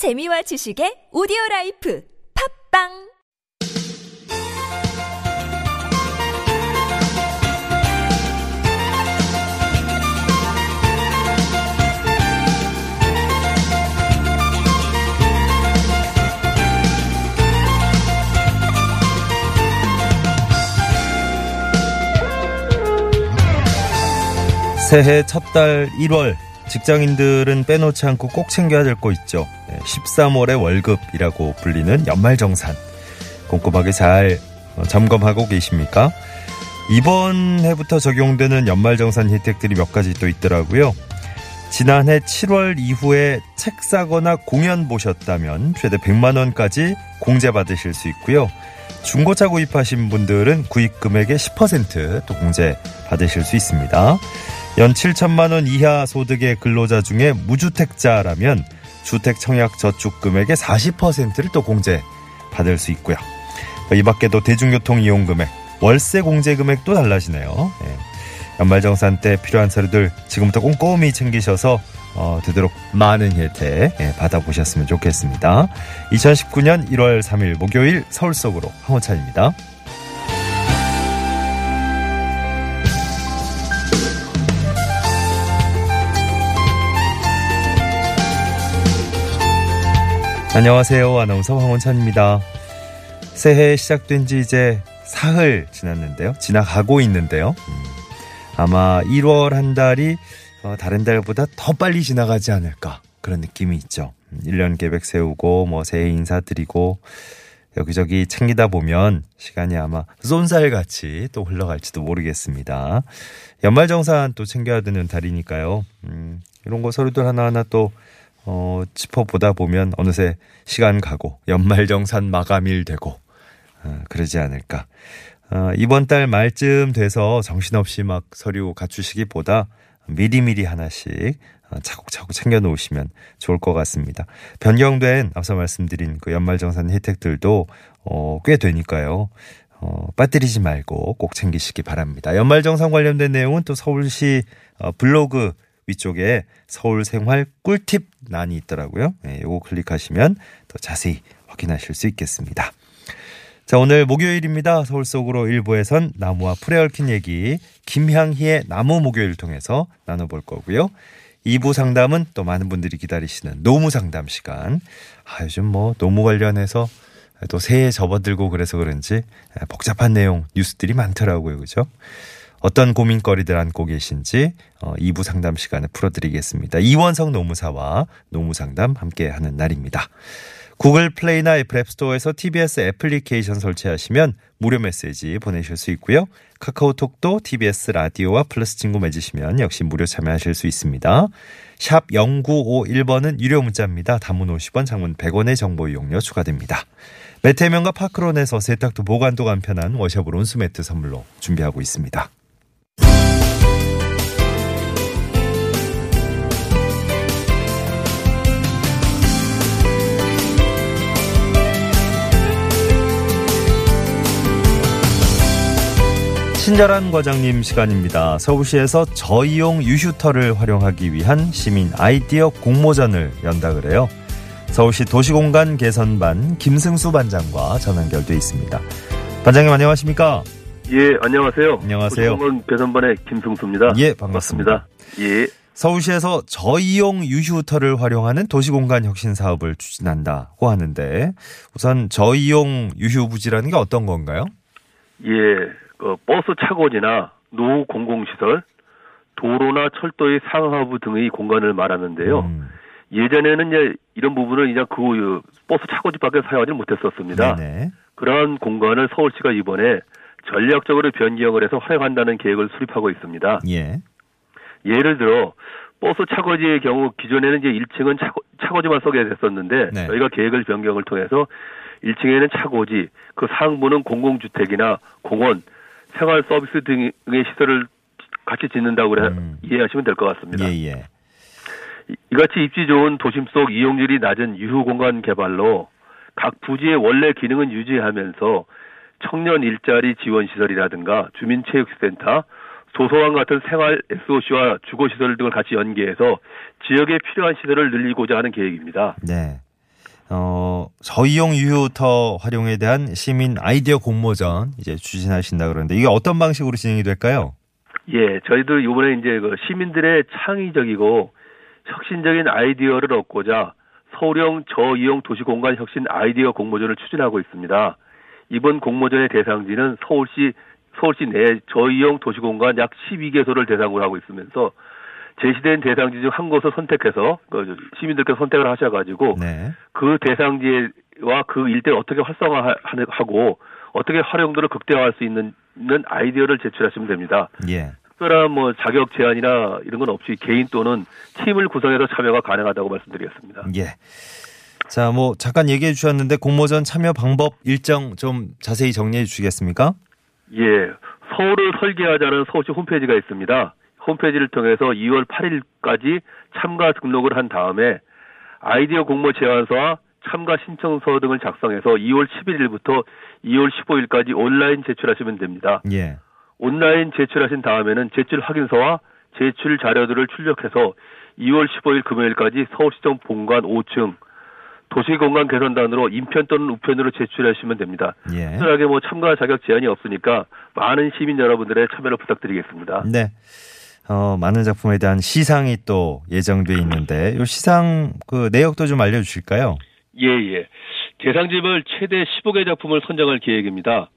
재미와 지식의 오디오 라이프 팝빵! 새해 첫 달 1월 직장인들은 빼놓지 않고 꼭 챙겨야 될 거 있죠. 13월의 월급이라고 불리는 연말정산. 꼼꼼하게 잘 어, 점검하고 계십니까? 이번 해부터 적용되는 연말정산 혜택들이 몇 가지 또 있더라고요. 지난해 7월 이후에 책 사거나 공연 보셨다면 최대 100만 원까지 공제받으실 수 있고요. 중고차 구입하신 분들은 구입 금액의 10%또 공제 받으실 수 있습니다. 연 7천만 원 이하 소득의 근로자 중에 무주택자라면 주택 청약 저축 금액의 40%를 또 공제 받을 수 있고요. 이 밖에도 대중교통 이용 금액, 월세 공제 금액도 달라지네요. 네. 연말정산 때 필요한 서류들 지금부터 꼼꼼히 챙기셔서 어, 되도록 많은 혜택 예, 받아보셨으면 좋겠습니다. 2019년 1월 3일 목요일 서울 속으로 황호찬입니다. 안녕하세요. 아나운서 황원찬입니다. 새해 시작된 지 이제 사흘 지났는데요. 지나가고 있는데요. 음, 아마 1월 한 달이 어, 다른 달보다 더 빨리 지나가지 않을까 그런 느낌이 있죠. 1년 음, 계획 세우고 뭐 새해 인사드리고 여기저기 챙기다 보면 시간이 아마 쏜살같이 또 흘러갈지도 모르겠습니다. 연말정산 또 챙겨야 되는 달이니까요. 음, 이런 거 서류들 하나하나 또 어, 짚어보다 보면 어느새 시간 가고 연말정산 마감일 되고 어, 그러지 않을까. 어, 이번 달 말쯤 돼서 정신없이 막 서류 갖추시기보다 미리미리 하나씩 어, 차곡차곡 챙겨 놓으시면 좋을 것 같습니다. 변경된 앞서 말씀드린 그 연말정산 혜택들도 어, 꽤 되니까요. 어, 빠뜨리지 말고 꼭 챙기시기 바랍니다. 연말정산 관련된 내용은 또 서울시 어, 블로그 위쪽에 서울 생활 꿀팁 난이 있더라고요. 네, 요거 클릭하시면 더 자세히 확인하실 수 있겠습니다. 자, 오늘 목요일입니다. 서울 속으로 일부에선 나무와 풀에 얽힌 얘기 김향희의 나무 목요일 통해서 나눠볼 거고요. 2부 상담은 또 많은 분들이 기다리시는 노무 상담 시간. 아, 요즘 뭐 노무 관련해서 또 새해 접어들고 그래서 그런지 복잡한 내용 뉴스들이 많더라고요. 그죠? 어떤 고민거리들 안고 계신지 어, 2부 상담 시간에 풀어드리겠습니다. 이원성 노무사와 노무상담 함께 하는 날입니다. 구글 플레이나 애플 앱스토어에서 TBS 애플리케이션 설치하시면 무료 메시지 보내실 수 있고요. 카카오톡도 TBS 라디오와 플러스 친구 맺으시면 역시 무료 참여하실 수 있습니다. 샵 0951번은 유료 문자입니다. 단문 50원, 장문 100원의 정보 이용료 추가됩니다. 매트 명가 파크론에서 세탁도 보관도 간편한 washable 온수매트 선물로 준비하고 있습니다. 친절한 과장님 시간입니다. 서울시에서 저이용 유휴터를 활용하기 위한 시민 아이디어 공모전을 연다 그래요. 서울시 도시공간 개선반 김승수 반장과 전화 연결돼 있습니다. 반장님 안녕하십니까? 예, 안녕하세요. 안녕하세요. 도시공간 개선반의 김승수입니다. 예, 반갑습니다. 예. 서울시에서 저이용 유휴터를 활용하는 도시공간 혁신 사업을 추진한다고 하는데 우선 저이용 유휴부지라는 게 어떤 건가요? 예, 그 버스 차고지나 노후 공공시설, 도로나 철도의 상하부 등의 공간을 말하는데요. 음. 예전에는 이제 이런 부분을 이제 그 버스 차고지밖에 사용하지 못했었습니다. 네네. 그러한 공간을 서울시가 이번에 전략적으로 변경을 해서 활용한다는 계획을 수립하고 있습니다. 예. 예를 들어 버스 차고지의 경우 기존에는 이제 1층은 차고, 차고지만 쓰게 됐었는데 네. 저희가 계획을 변경을 통해서 1층에는 차고지, 그 상부는 공공주택이나 공원, 생활 서비스 등의 시설을 같이 짓는다고 그래 음. 이해하시면 될 것 같습니다. 예, 예. 이같이 입지 좋은 도심 속 이용률이 낮은 유휴 공간 개발로 각 부지의 원래 기능은 유지하면서 청년 일자리 지원 시설이라든가 주민 체육센터, 도서관 같은 생활 SOC와 주거 시설 등을 같이 연계해서 지역에 필요한 시설을 늘리고자 하는 계획입니다. 네. 어, 저희용 유효터 활용에 대한 시민 아이디어 공모전 이제 추진하신다 그러는데 이게 어떤 방식으로 진행이 될까요? 예, 저희도 이번에 이제 그 시민들의 창의적이고 혁신적인 아이디어를 얻고자 서울형 저이용 도시공간 혁신 아이디어 공모전을 추진하고 있습니다. 이번 공모전의 대상지는 서울시 서울시 내 저이용 도시공간 약 12개소를 대상으로 하고 있으면서 제시된 대상지 중 한 곳을 선택해서 그 시민들께서 선택을 하셔가지고 네. 그 대상지와 그 일대를 어떻게 활성화하고 어떻게 활용도를 극대화할 수 있는 있는 아이디어를 제출하시면 됩니다. 예. 특별한 뭐 자격 제한이나 이런 건 없이 개인 또는 팀을 구성해서 참여가 가능하다고 말씀드리겠습니다. 예. 자, 뭐 잠깐 얘기해 주셨는데 공모전 참여 방법 일정 좀 자세히 정리해 주시겠습니까? 예. 서울을 설계하자는 서울시 홈페이지가 있습니다. 홈페이지를 통해서 2월 8일까지 참가 등록을 한 다음에 아이디어 공모 제안서와 참가 신청서 등을 작성해서 2월 11일부터 2월 15일까지 온라인 제출하시면 됩니다. 예. 온라인 제출하신 다음에는 제출 확인서와 제출 자료들을 출력해서 2월 15일 금요일까지 서울시청 본관 5층 도시공간 개선단으로 인편 또는 우편으로 제출하시면 됩니다. 예. 특별하게 뭐 참가 자격 제한이 없으니까 많은 시민 여러분들의 참여를 부탁드리겠습니다. 네. 어, 많은 작품에 대한 시상이 또 예정돼 있는데 이 시상 그 내역도 좀 알려 주실까요? 예, 예. 대상지별 최대 15개 작품을 선정할 계획입니다.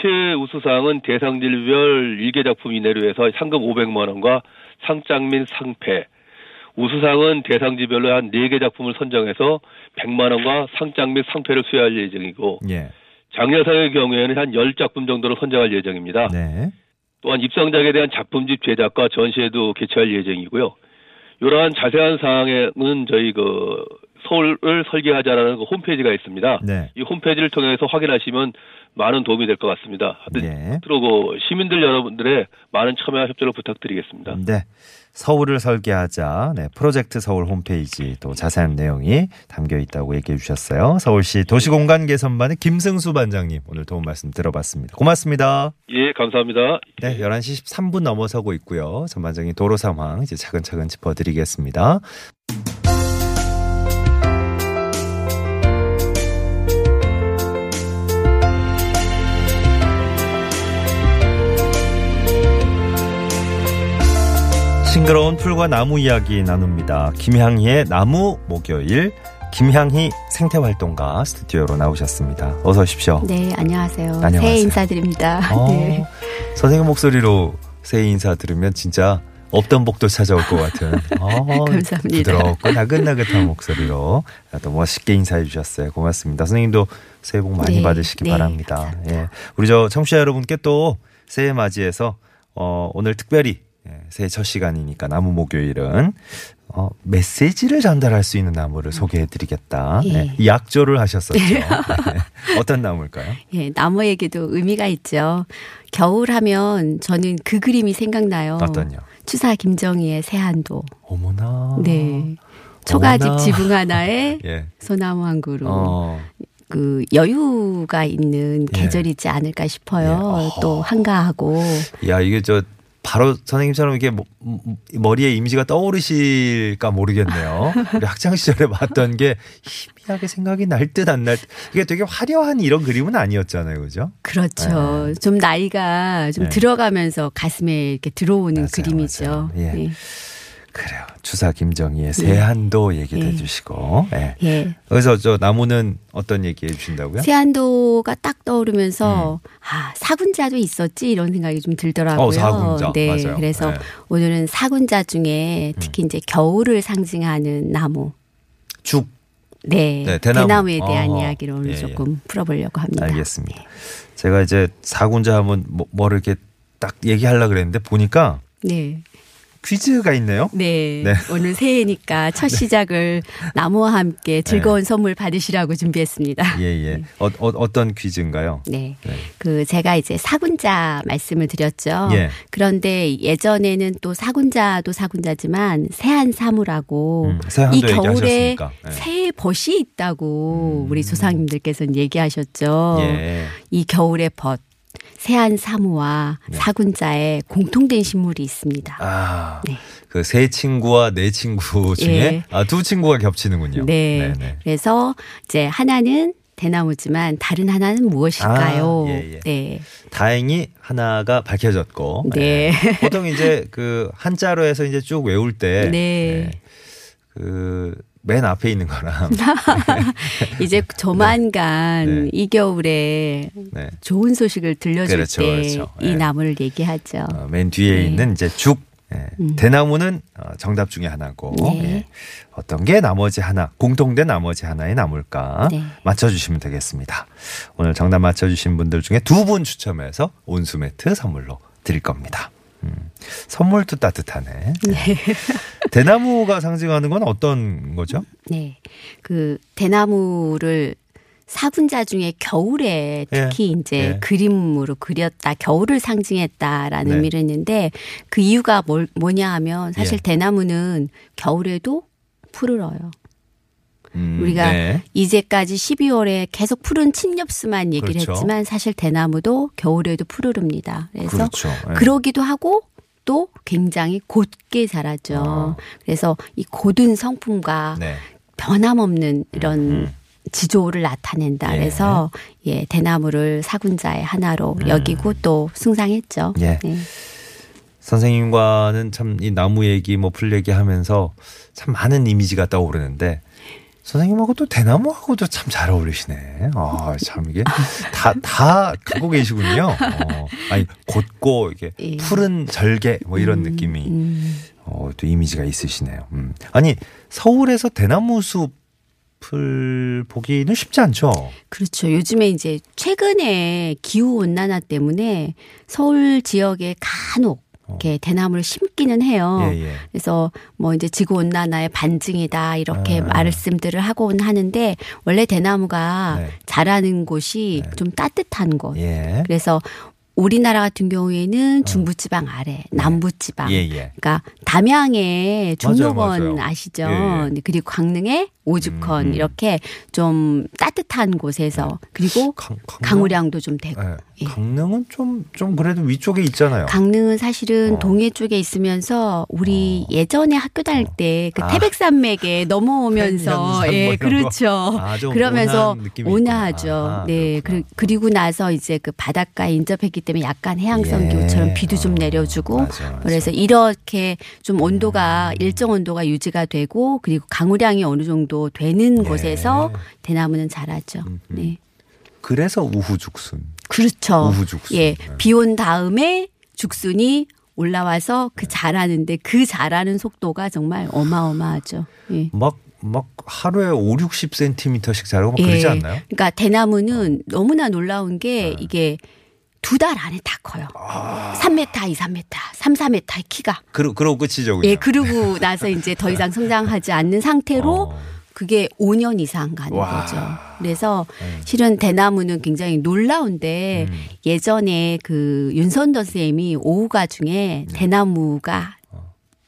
최우수상은 대상질별 1개 작품 이내로 해서 상금 500만 원과 상장 및 상패. 우수상은 대상지별로 한 4개 작품을 선정해서 100만 원과 상장 및 상패를 수여할 예정이고 예. 장려상의 경우에는 한 10작품 정도로 선정할 예정입니다. 네. 또한 입상작에 대한 작품집 제작과 전시회도 개최할 예정이고요. 이러한 자세한 사항은 저희 그 서울을 설계하자라는 그 홈페이지가 있습니다. 네. 이 홈페이지를 통해서 확인하시면 많은 도움이 될 것 같습니다. 예. 그리고 시민들 여러분들의 많은 참여와 협조를 부탁드리겠습니다. 네. 서울을 설계하자. 네. 프로젝트 서울 홈페이지 또 자세한 내용이 담겨 있다고 얘기해 주셨어요. 서울시 도시공간 개선반의 김승수 반장님 오늘 도움 말씀 들어봤습니다. 고맙습니다. 예, 감사합니다. 네. 11시 13분 넘어서고 있고요. 전반적인 도로 상황 이제 차근차근 짚어드리겠습니다. 싱그러운 풀과 나무 이야기 나눕니다. 김향희의 나무 목요일 김향희 생태활동가 스튜디오로 나오셨습니다. 어서 오십시오. 네, 안녕하세요. 안녕하세요. 새해 인사드립니다. 어, 네. 선생님 목소리로 새해 인사 들으면 진짜 없던 복도 찾아올 것 같은 어, 감사합니다. 부드럽고 나긋나긋한 목소리로 또 멋있게 인사해 주셨어요. 고맙습니다. 선생님도 새해 복 많이 네, 받으시기 네, 바랍니다. 감사합니다. 예. 우리 저 청취자 여러분께 또 새해 맞이해서 어, 오늘 특별히 예, 새해 첫 시간이니까 나무 목요일은 어, 메시지를 전달할 수 있는 나무를 소개해 드리겠다. 예. 네, 이 약조를 하셨었죠. 네. 어떤 나무일까요? 예, 나무에게도 의미가 있죠. 겨울 하면 저는 그 그림이 생각나요. 어떤요? 추사 김정희의 새한도. 어머나. 네. 초가집 어머나. 지붕 하나에 예. 소나무 한 그루. 어. 그 여유가 있는 예. 계절이지 않을까 싶어요. 예. 또 한가하고. 야, 이게 저 바로 선생님처럼 이게 뭐- 머리에 이미지가 떠오르실까 모르겠네요. 우리 학창 시절에 봤던 게 희미하게 생각이 날 듯 안 날 듯. 이게 되게 화려한 이런 그림은 아니었잖아요. 그죠? 그렇죠. 좀 나이가 좀 네. 들어가면서 가슴에 이렇게 들어오는 맞아요, 그림이죠. 맞아요. 예. 네. 추사 김정희의 세한도 얘기도 예. 해주시고. 예. 예. 그래서 저 나무는 어떤 얘기 해 주신다고요? 세안도가 딱 떠오르면서 아 사군자도 있었지 이런 생각이 좀 들더라고요. 음. 어, 사군자. 네, 맞아요. 그래서 네. 음. 오늘은 사군자 중에 특히 이제 겨울을 상징하는 나무, 죽. 네, 네, 대나무. 에 대한 어허. 이야기를 오늘 예, 예. 조금 풀어보려고 합니다. 알겠습니다. 제가 이제 사군자 하면 뭐, 뭐를 이렇게 딱 얘기하려고 그랬는데 보니까 네. 퀴즈가 있네요. 네. 네. 오늘 새해니까 첫 시작을 나무와 함께 즐거운 선물 받으시라고 준비했습니다. 예, 예. 어, 어, 어떤 퀴즈인가요? 네. 네. 그 제가 이제 사군자 말씀을 드렸죠. 예. 그런데 예전에는 또 사군자도 사군자지만 새한 사무라고 음, 새한도 이 겨울에. 네. 새의 벗이 있다고 음. 우리 조상님들께서는 얘기하셨죠. 예. 이 겨울의 벗 세안 사무와 네. 사군자에 공통된 식물이 있습니다. 아, 네. 그세 친구와 네 친구 중에 예. 아, 두 친구가 겹치는군요. 네. 네네. 그래서 이제 하나는 대나무지만 다른 하나는 무엇일까요? 아, 예, 예. 네. 다행히 하나가 밝혀졌고. 네. 보통 이제 그 한자로 해서 이제 쭉 외울 때. 네. 그, 맨 앞에 있는 거랑. 이제 조만간 네. 이 겨울에 네. 좋은 소식을 들려줄 그렇죠, 때 그렇죠. 이 네. 나무를 얘기하죠. 어, 맨 뒤에 네. 있는 이제 죽. 예. 음. 대나무는 어, 정답 중에 하나고 네. 예. 어떤 게 나머지 하나 공통된 나머지 하나의 나무일까 네. 맞춰주시면 되겠습니다. 오늘 정답 맞춰주신 분들 중에 두 분 추첨해서 온수 매트 선물로 드릴 겁니다. 음, 선물도 따뜻하네. 네. 대나무가 상징하는 건 어떤 거죠? 네. 그 대나무를 사군자 중에 겨울에 특히 이제 예. 그림으로 그렸다, 겨울을 상징했다라는 네. 의미를 했는데 그 이유가 뭘, 뭐냐 하면 사실 예. 대나무는 겨울에도 푸르러요. 음, 우리가 네. 이제까지 12월에 계속 푸른 침엽수만 얘기를 그렇죠. 했지만 사실 대나무도 겨울에도 푸르릅니다. 그래서 그렇죠. 예. 그러기도 하고 또 굉장히 곧게 자라죠. 어. 그래서 이 고든 성품과 네. 변함없는 이런 음. 지조를 나타낸다. 예. 그래서 예 대나무를 사군자의 하나로 여기고 또 숭상했죠. 음. 예. 네. 선생님과는 참 이 나무 얘기 뭐 풀 얘기 하면서 참 많은 이미지가 떠오르는데 선생님하고 또 대나무하고도 참 잘 어울리시네. 아, 참 이게 다, 다 갖고 계시군요. 어, 아니, 곧고 이게 예. 푸른 절개 뭐 이런 느낌이 음, 어, 또 이미지가 있으시네요. 음. 아니, 서울에서 대나무 숲을 보기는 쉽지 않죠. 그렇죠. 요즘에 이제 최근에 기후 온난화 때문에 서울 지역에 간혹 이렇게 대나무를 심기는 해요. 어. 예, 예. 그래서 뭐 이제 지구 온난화의 반증이다 이렇게 아. 말씀들을 하곤 하는데 원래 대나무가 네. 자라는 곳이 좀 따뜻한 곳. 예. 그래서 우리나라 같은 경우에는 중부지방 아래, 남부지방. 어. 예, 예. 그러니까 담양의 맞아요. 아시죠? 예, 예. 그리고 강릉의 오죽헌 음. 이렇게 좀 따뜻한 곳에서 그리고 강, 강릉? 강우량도 좀 되고. 예. 예. 강릉은 좀, 좀 그래도 위쪽에 있잖아요. 강릉은 사실은 어. 동해 쪽에 있으면서 우리 예전에 학교 다닐 때그 아. 태백산맥에 넘어오면서 뭐예 거. 그렇죠. 아, 좀 그러면서 온화하죠. 아, 네. 그렇구나. 그리- 그리고 나서 이제 그 바닷가에 인접했기 때문에 약간 해양성 예. 기후처럼 비도 좀 어, 내려주고 맞아, 맞아. 그래서 이렇게 좀 온도가 일정 온도가 유지가 되고 그리고 강우량이 어느 정도 되는 예. 곳에서 대나무는 자라죠. 음흠. 네. 그래서 우후죽순. 그렇죠. 우후죽순. 예. 네. 비온 다음에 죽순이 올라와서 그 자라는데 그 자라는 속도가 정말 어마어마하죠. 예. 막, 막 하루에 5, 60cm씩 자라고 막 그러지 않나요? 그러니까 대나무는 너무나 놀라운 게 네. 이게 두 달 안에 다 커요. 3m, 2, 3m, 3, 4m의 키가. 그러, 그러고 끝이죠. 그냥. 예, 그러고 나서 이제 더 이상 성장하지 않는 상태로 어. 그게 5년 이상 가는 와. 거죠. 그래서 네. 실은 대나무는 굉장히 놀라운데 음. 예전에 그 윤선도 쌤이 오후가 중에 네. 대나무가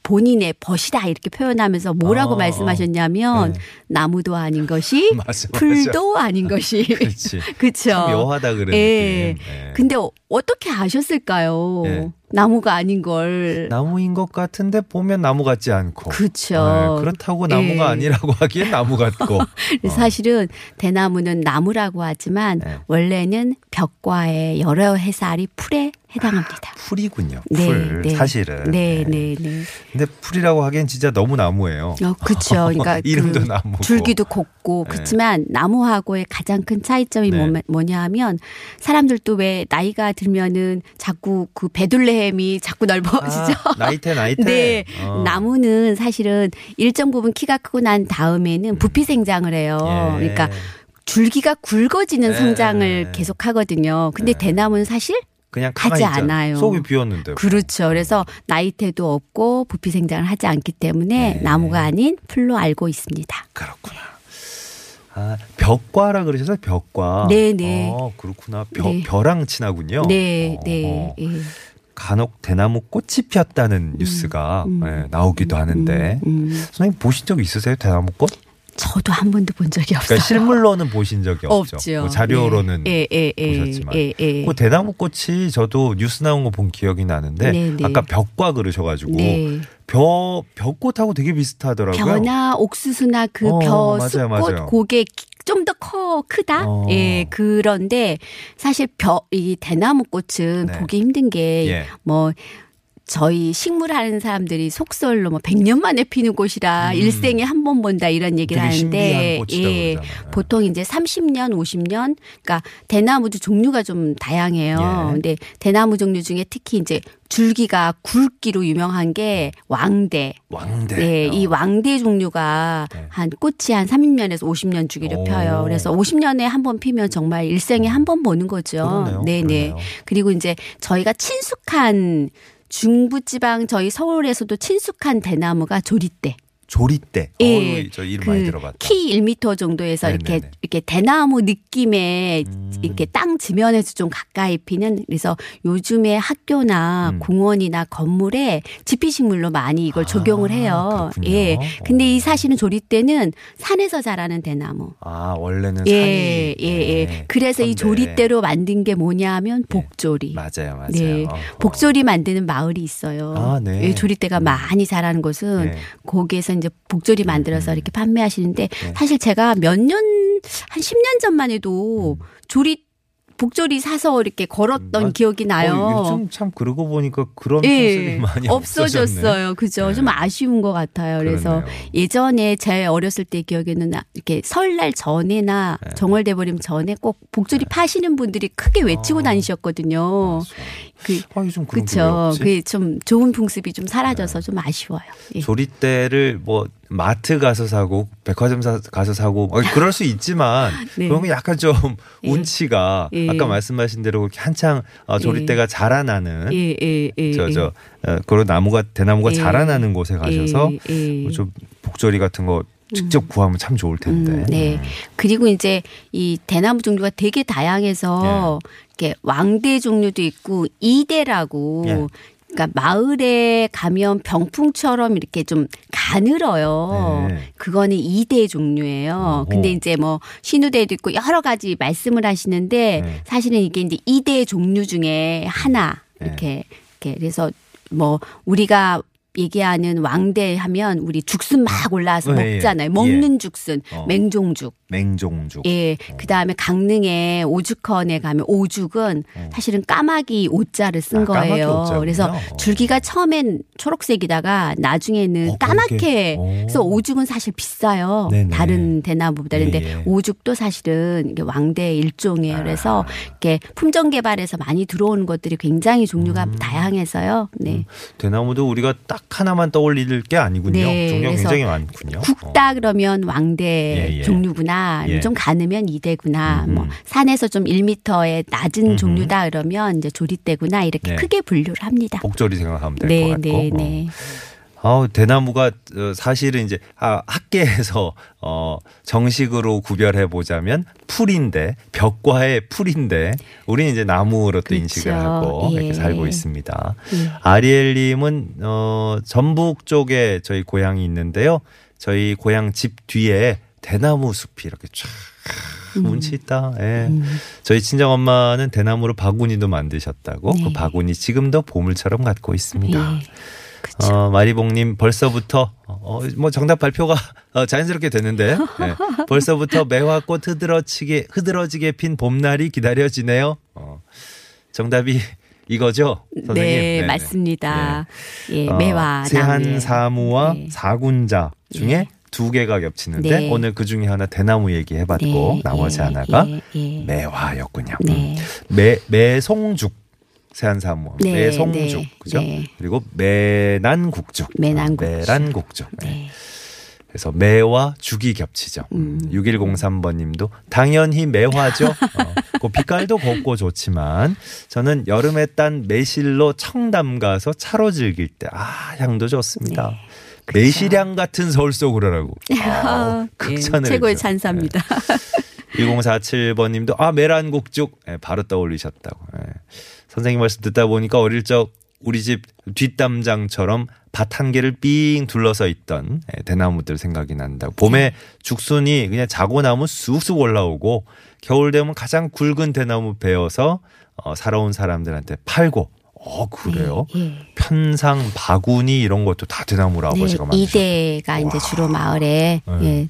본인의 벗이다 이렇게 표현하면서 뭐라고 어, 말씀하셨냐면 네. 나무도 아닌 것이 맞아, 맞아. 풀도 아닌 것이. 그렇죠. 참 묘하다 그런 예. 느낌. 예. 근데 어- 어떻게 아셨을까요? 예. 나무가 아닌 걸. 나무인 것 같은데 보면 나무 같지 않고. 그렇죠. 예, 그렇다고 나무가 예. 아니라고 하기엔 나무 같고. 그래서 사실은 대나무는 나무라고 하지만 네. 원래는 벼과의 여러해살이 풀에 해당합니다. 풀이군요. 네, 풀. 네. 사실은. 네, 예. 네, 네. 근데 풀이라고 하기엔 진짜 너무 나무예요. 어, 그렇죠. 그러니까 이름도 그 나무고. 줄기도 곧고 네. 그렇지만 나무하고의 가장 큰 차이점이 네. 뭐, 뭐냐 하면 사람들도 왜 나이가 들면은 자꾸 그 배둘레햄이 자꾸 넓어지죠. 아, 나이테 나이테. 네. 어. 나무는 사실은 일정 부분 키가 크고 난 다음에는 부피 생장을 해요. 예. 그러니까 줄기가 굵어지는 네. 성장을 계속 하거든요. 근데 네. 대나무는 사실 그냥 하지 있잖아. 않아요. 속이 비었는데. 그렇죠. 그래서 나이테도 없고 부피 생장을 하지 않기 때문에 네. 나무가 아닌 풀로 알고 있습니다. 그렇구나. 아, 벽과라 그러셔서 벽과. 네, 네. 어, 그렇구나. 벼, 네. 벼랑 친하군요. 네, 어, 네. 어. 예. 간혹 대나무 꽃이 피었다는 뉴스가 음. 예, 나오기도 하는데 음, 음. 선생님 보신 적 있으세요 대나무 꽃? 저도 한 번도 본 적이 없어요. 그러니까 실물로는 보신 적이 없죠. 없죠. 뭐 자료로는 예, 예, 예, 보셨지만. 예, 예. 그 대나무 꽃이 저도 뉴스 나온 거 본 기억이 나는데 네, 네. 아까 벽과 그러셔가지고 네. 벼 벽꽃하고 되게 비슷하더라고요. 벼나 옥수수나 그 어, 벼 맞아요, 맞아요. 고게 좀 더 커 크다. 어. 예, 그런데 사실 벼 이 대나무 꽃은 네. 보기 힘든 게 예. 뭐 저희 식물 하는 사람들이 속설로 뭐 100년 만에 피는 꽃이라 음. 일생에 한 번 본다 이런 얘기를 하는데 예. 그러잖아요. 보통 이제 30년, 50년 그러니까 대나무도 종류가 좀 다양해요. 예. 근데 대나무 종류 중에 특히 이제 줄기가 굵기로 유명한 게 왕대. 왕대. 네, 이 어. 왕대 종류가 네. 한 꽃이 한 30년에서 50년 주기를 오. 펴요. 그래서 50년에 한 번 피면 정말 일생에 한 번 보는 거죠. 그러네요. 네, 네. 그러네요. 그리고 이제 저희가 친숙한 중부지방 저희 서울에서도 친숙한 대나무가 조리대. 조리대. 예. 어, 저 이름 많이 그 들어봤다. 키 1m 정도에서 이렇게 네네네. 이렇게 대나무 느낌의 음. 이렇게 땅 지면에서 좀 가까이 피는 그래서 요즘에 학교나 음. 공원이나 건물에 지피식물로 많이 이걸 아, 적용을 해요. 그렇군요. 예. 근데 어. 이 사실은 조리대는 산에서 자라는 대나무. 아 원래는 예, 산이 예, 예. 네. 그래서 이. 조리대로 만든 게 뭐냐면 복조리. 맞아요, 맞아요. 네. 어. 복조리 만드는 마을이 있어요. 아, 네. 예, 조리대가 많이 자라는 곳은 네. 거기에서 이제 복조리 만들어서 이렇게 판매하시는데 네. 사실 제가 몇 년, 한 10년 전만 해도 조리, 복조리 사서 이렇게 걸었던 음. 맞- 기억이 나요. 어, 요즘 참 그러고 보니까 그런 예, 많이. 없어졌어요. 그죠. 네. 좀 아쉬운 것 같아요. 그래서 그러네요. 예전에 제 어렸을 때 기억에는 나- 이렇게 설날 전에나 네. 정월대 버림 전에 꼭 복조리 파시는 분들이 크게 외치고 아. 다니셨거든요. 맞아. 그, 아, 요즘 그런 그쵸. 네. 그게 좀 좋은 풍습이 좀 사라져서 좀 아쉬워요. 예. 조리대를 뭐 마트 가서 사고 백화점 사, 가서 사고 어, 그럴 수 있지만 네. 그러면 약간 좀 예. 운치가 예. 아까 말씀하신 대로 한창 어, 조리대가 자라나는 예, 예, 예. 저 예. 저 어, 그런 나무가 대나무가 예. 자라나는 곳에 가셔서 예, 예. 뭐좀 복조리 같은 거 직접 구하면 참 좋을 텐데. 음, 네. 그리고 이제 이 대나무 종류가 되게 다양해서 이렇게 왕대 종류도 있고 이대라고 예. 그러니까 마을에 가면 병풍처럼 이렇게 좀 가늘어요. 네. 그거는 이대 종류예요. 어허. 근데 이제 뭐 신우대도 있고 여러 가지 말씀을 하시는데 네. 사실은 이게 이제 이대 종류 중에 하나 네. 이렇게 이렇게 그래서 뭐 우리가 얘기하는 왕대 하면 우리 죽순 막 올라와서 네, 예. 먹잖아요. 먹는 죽순, 어. 맹종죽. 맹종죽. 예. 그 다음에 강릉에 오죽헌에 가면 오죽은 사실은 까마귀 오자를 쓴 어. 아, 거예요. 그래서 줄기가 처음엔 초록색이다가 나중에는 어, 까맣게. 오. 그래서 오죽은 사실 비싸요. 네네. 다른 대나무보다. 예, 예. 오죽도 사실은 이게 왕대 일종이에요. 아. 그래서 이렇게 품종 개발에서 많이 들어오는 것들이 굉장히 종류가 음. 다양해서요. 네. 대나무도 우리가 딱 하나만 떠올릴 게 아니군요. 네, 종류가 굉장히 많군요. 굵다 그러면 왕대 예, 예. 종류구나. 예. 좀 가느면 이대구나. 음흠. 뭐 산에서 좀 1m의 낮은 음흠. 종류다 그러면 이제 조리대구나 이렇게 네. 크게 분류를 합니다. 복조리 생각하면 될것 네, 같고. 네, 어. 네. 아우 대나무가 어, 사실은 이제 아, 학계에서 어 정식으로 구별해 보자면 풀인데 벽과의 풀인데 우리는 이제 나무로 또 그렇죠. 인식을 하고 예. 이렇게 살고 있습니다. 예. 아리엘님은 어 전북 쪽에 저희 고향이 있는데요. 저희 고향 집 뒤에 대나무 숲이 이렇게 쫙 음. 운치 있다. 예. 저희 친정 엄마는 대나무로 바구니도 만드셨다고 네. 그 바구니 지금도 보물처럼 갖고 있습니다. 예. 그렇죠. 어, 마리봉님 벌써부터 어, 뭐 정답 발표가 어, 자연스럽게 됐는데 네. 벌써부터 매화꽃 흐드러지게 흐드러지게 핀 봄날이 기다려지네요. 어, 정답이 이거죠, 선생님? 네, 네네. 맞습니다. 예, 어, 매화 세한 나무에. 사무와 네. 사군자 중에 네. 두 개가 겹치는데 네. 오늘 그 중에 하나 대나무 얘기해봤고 네, 나머지 예, 하나가 예, 예. 매화였군요. 네. 매 매송죽 세한사무 네, 매송죽 네, 그죠? 네. 그리고 매난국죽 매난국죽. 어, 매란국죽 네. 네. 그래서 매와 죽이 겹치죠. 음. 6103번님도 당연히 매화죠. 어, 그 빛깔도 곱고 좋지만 저는 여름에 딴 매실로 청담 가서 차로 즐길 때 아 향도 좋습니다. 네. 매실향 같은 서울 속으로라고. 아, 예, 극찬을 최고의 해주셨어요. 찬사입니다. 1047번님도 아 메란국죽 예, 바로 떠올리셨다고. 예. 선생님 말씀 듣다 보니까 어릴 적 우리 집 뒷담장처럼 밭 한 개를 삥 둘러서 있던 예, 대나무들 생각이 난다. 봄에 죽순이 그냥 자고 나면 쑥쑥 올라오고 겨울 되면 가장 굵은 대나무 베어서 어, 살아온 사람들한테 팔고 어 그래요? 예. 편상, 바구니 이런 것도 다 대나무로 아버지가 네. 이대가 이제 주로 마을에 네. 예,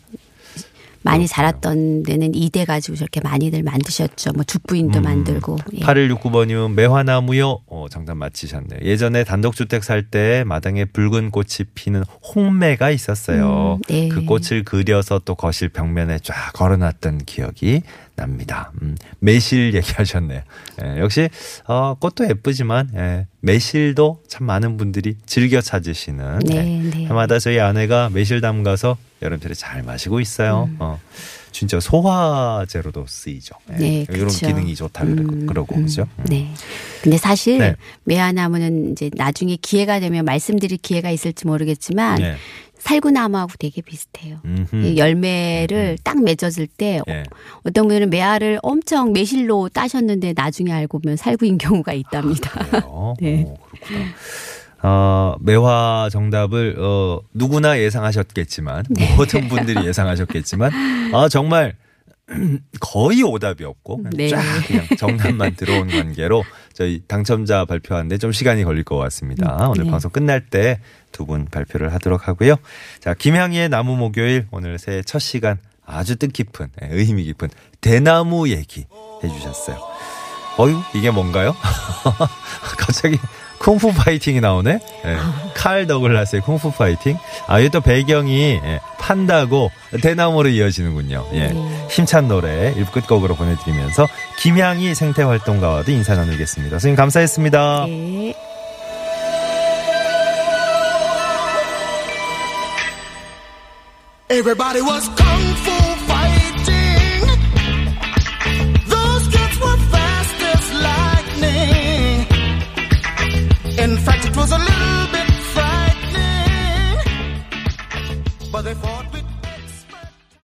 많이 그렇군요. 자랐던 데는 이대 가지고 저렇게 많이들 만드셨죠. 뭐 죽부인도 음. 만들고. 예. 8169번이면 매화나무요. 어, 정답 맞히셨네요. 예전에 단독주택 살 때 마당에 붉은 꽃이 피는 홍매가 있었어요. 음, 네. 그 꽃을 그려서 또 거실 벽면에 쫙 걸어놨던 기억이 납니다. 음, 매실 얘기하셨네요. 예, 역시 어, 꽃도 예쁘지만 예, 매실도 참 많은 분들이 즐겨 찾으시는 네, 예, 네. 해마다 저희 아내가 매실 담가서 여름철에 잘 마시고 있어요. 음. 어, 진짜 소화제로도 쓰이죠. 예, 네, 이런 그쵸. 기능이 좋다 그러고, 음, 그러고 음, 그죠? 음. 네. 근데 사실 네. 매화나무는 이제 나중에 기회가 되면 말씀드릴 기회가 있을지 모르겠지만 예. 살구나무하고 되게 비슷해요. 음흠. 이 열매를 딱 맺어질 때 예. 어떤 분은 매화를 엄청 매실로 따셨는데 나중에 알고 보면 살구인 경우가 있답니다. 그래요? 네. 오, 그렇구나. 어, 매화 정답을 어, 누구나 예상하셨겠지만 네. 모든 분들이 예상하셨겠지만 아 정말 거의 오답이 없고 그냥 네. 쫙 그냥 정답만 들어온 관계로 저희 당첨자 발표하는데 좀 시간이 걸릴 것 같습니다. 오늘 네. 방송 끝날 때 두 분 발표를 하도록 하고요. 자 김향희의 나무 목요일 오늘 새해 첫 시간 아주 뜻깊은 예, 의미 깊은 대나무 얘기 해주셨어요. 어유 이게 뭔가요? 갑자기 쿵푸 파이팅이 나오네. 예. 칼 더글라스의 쿵푸 파이팅. 아, 이게 또 배경이 예, 판다고 대나무로 이어지는군요. 예. 네. 힘찬 노래 일부 끝곡으로 보내드리면서 김향희 생태활동가와도 인사 나누겠습니다. 선생님 감사했습니다. 네. Everybody was kung fu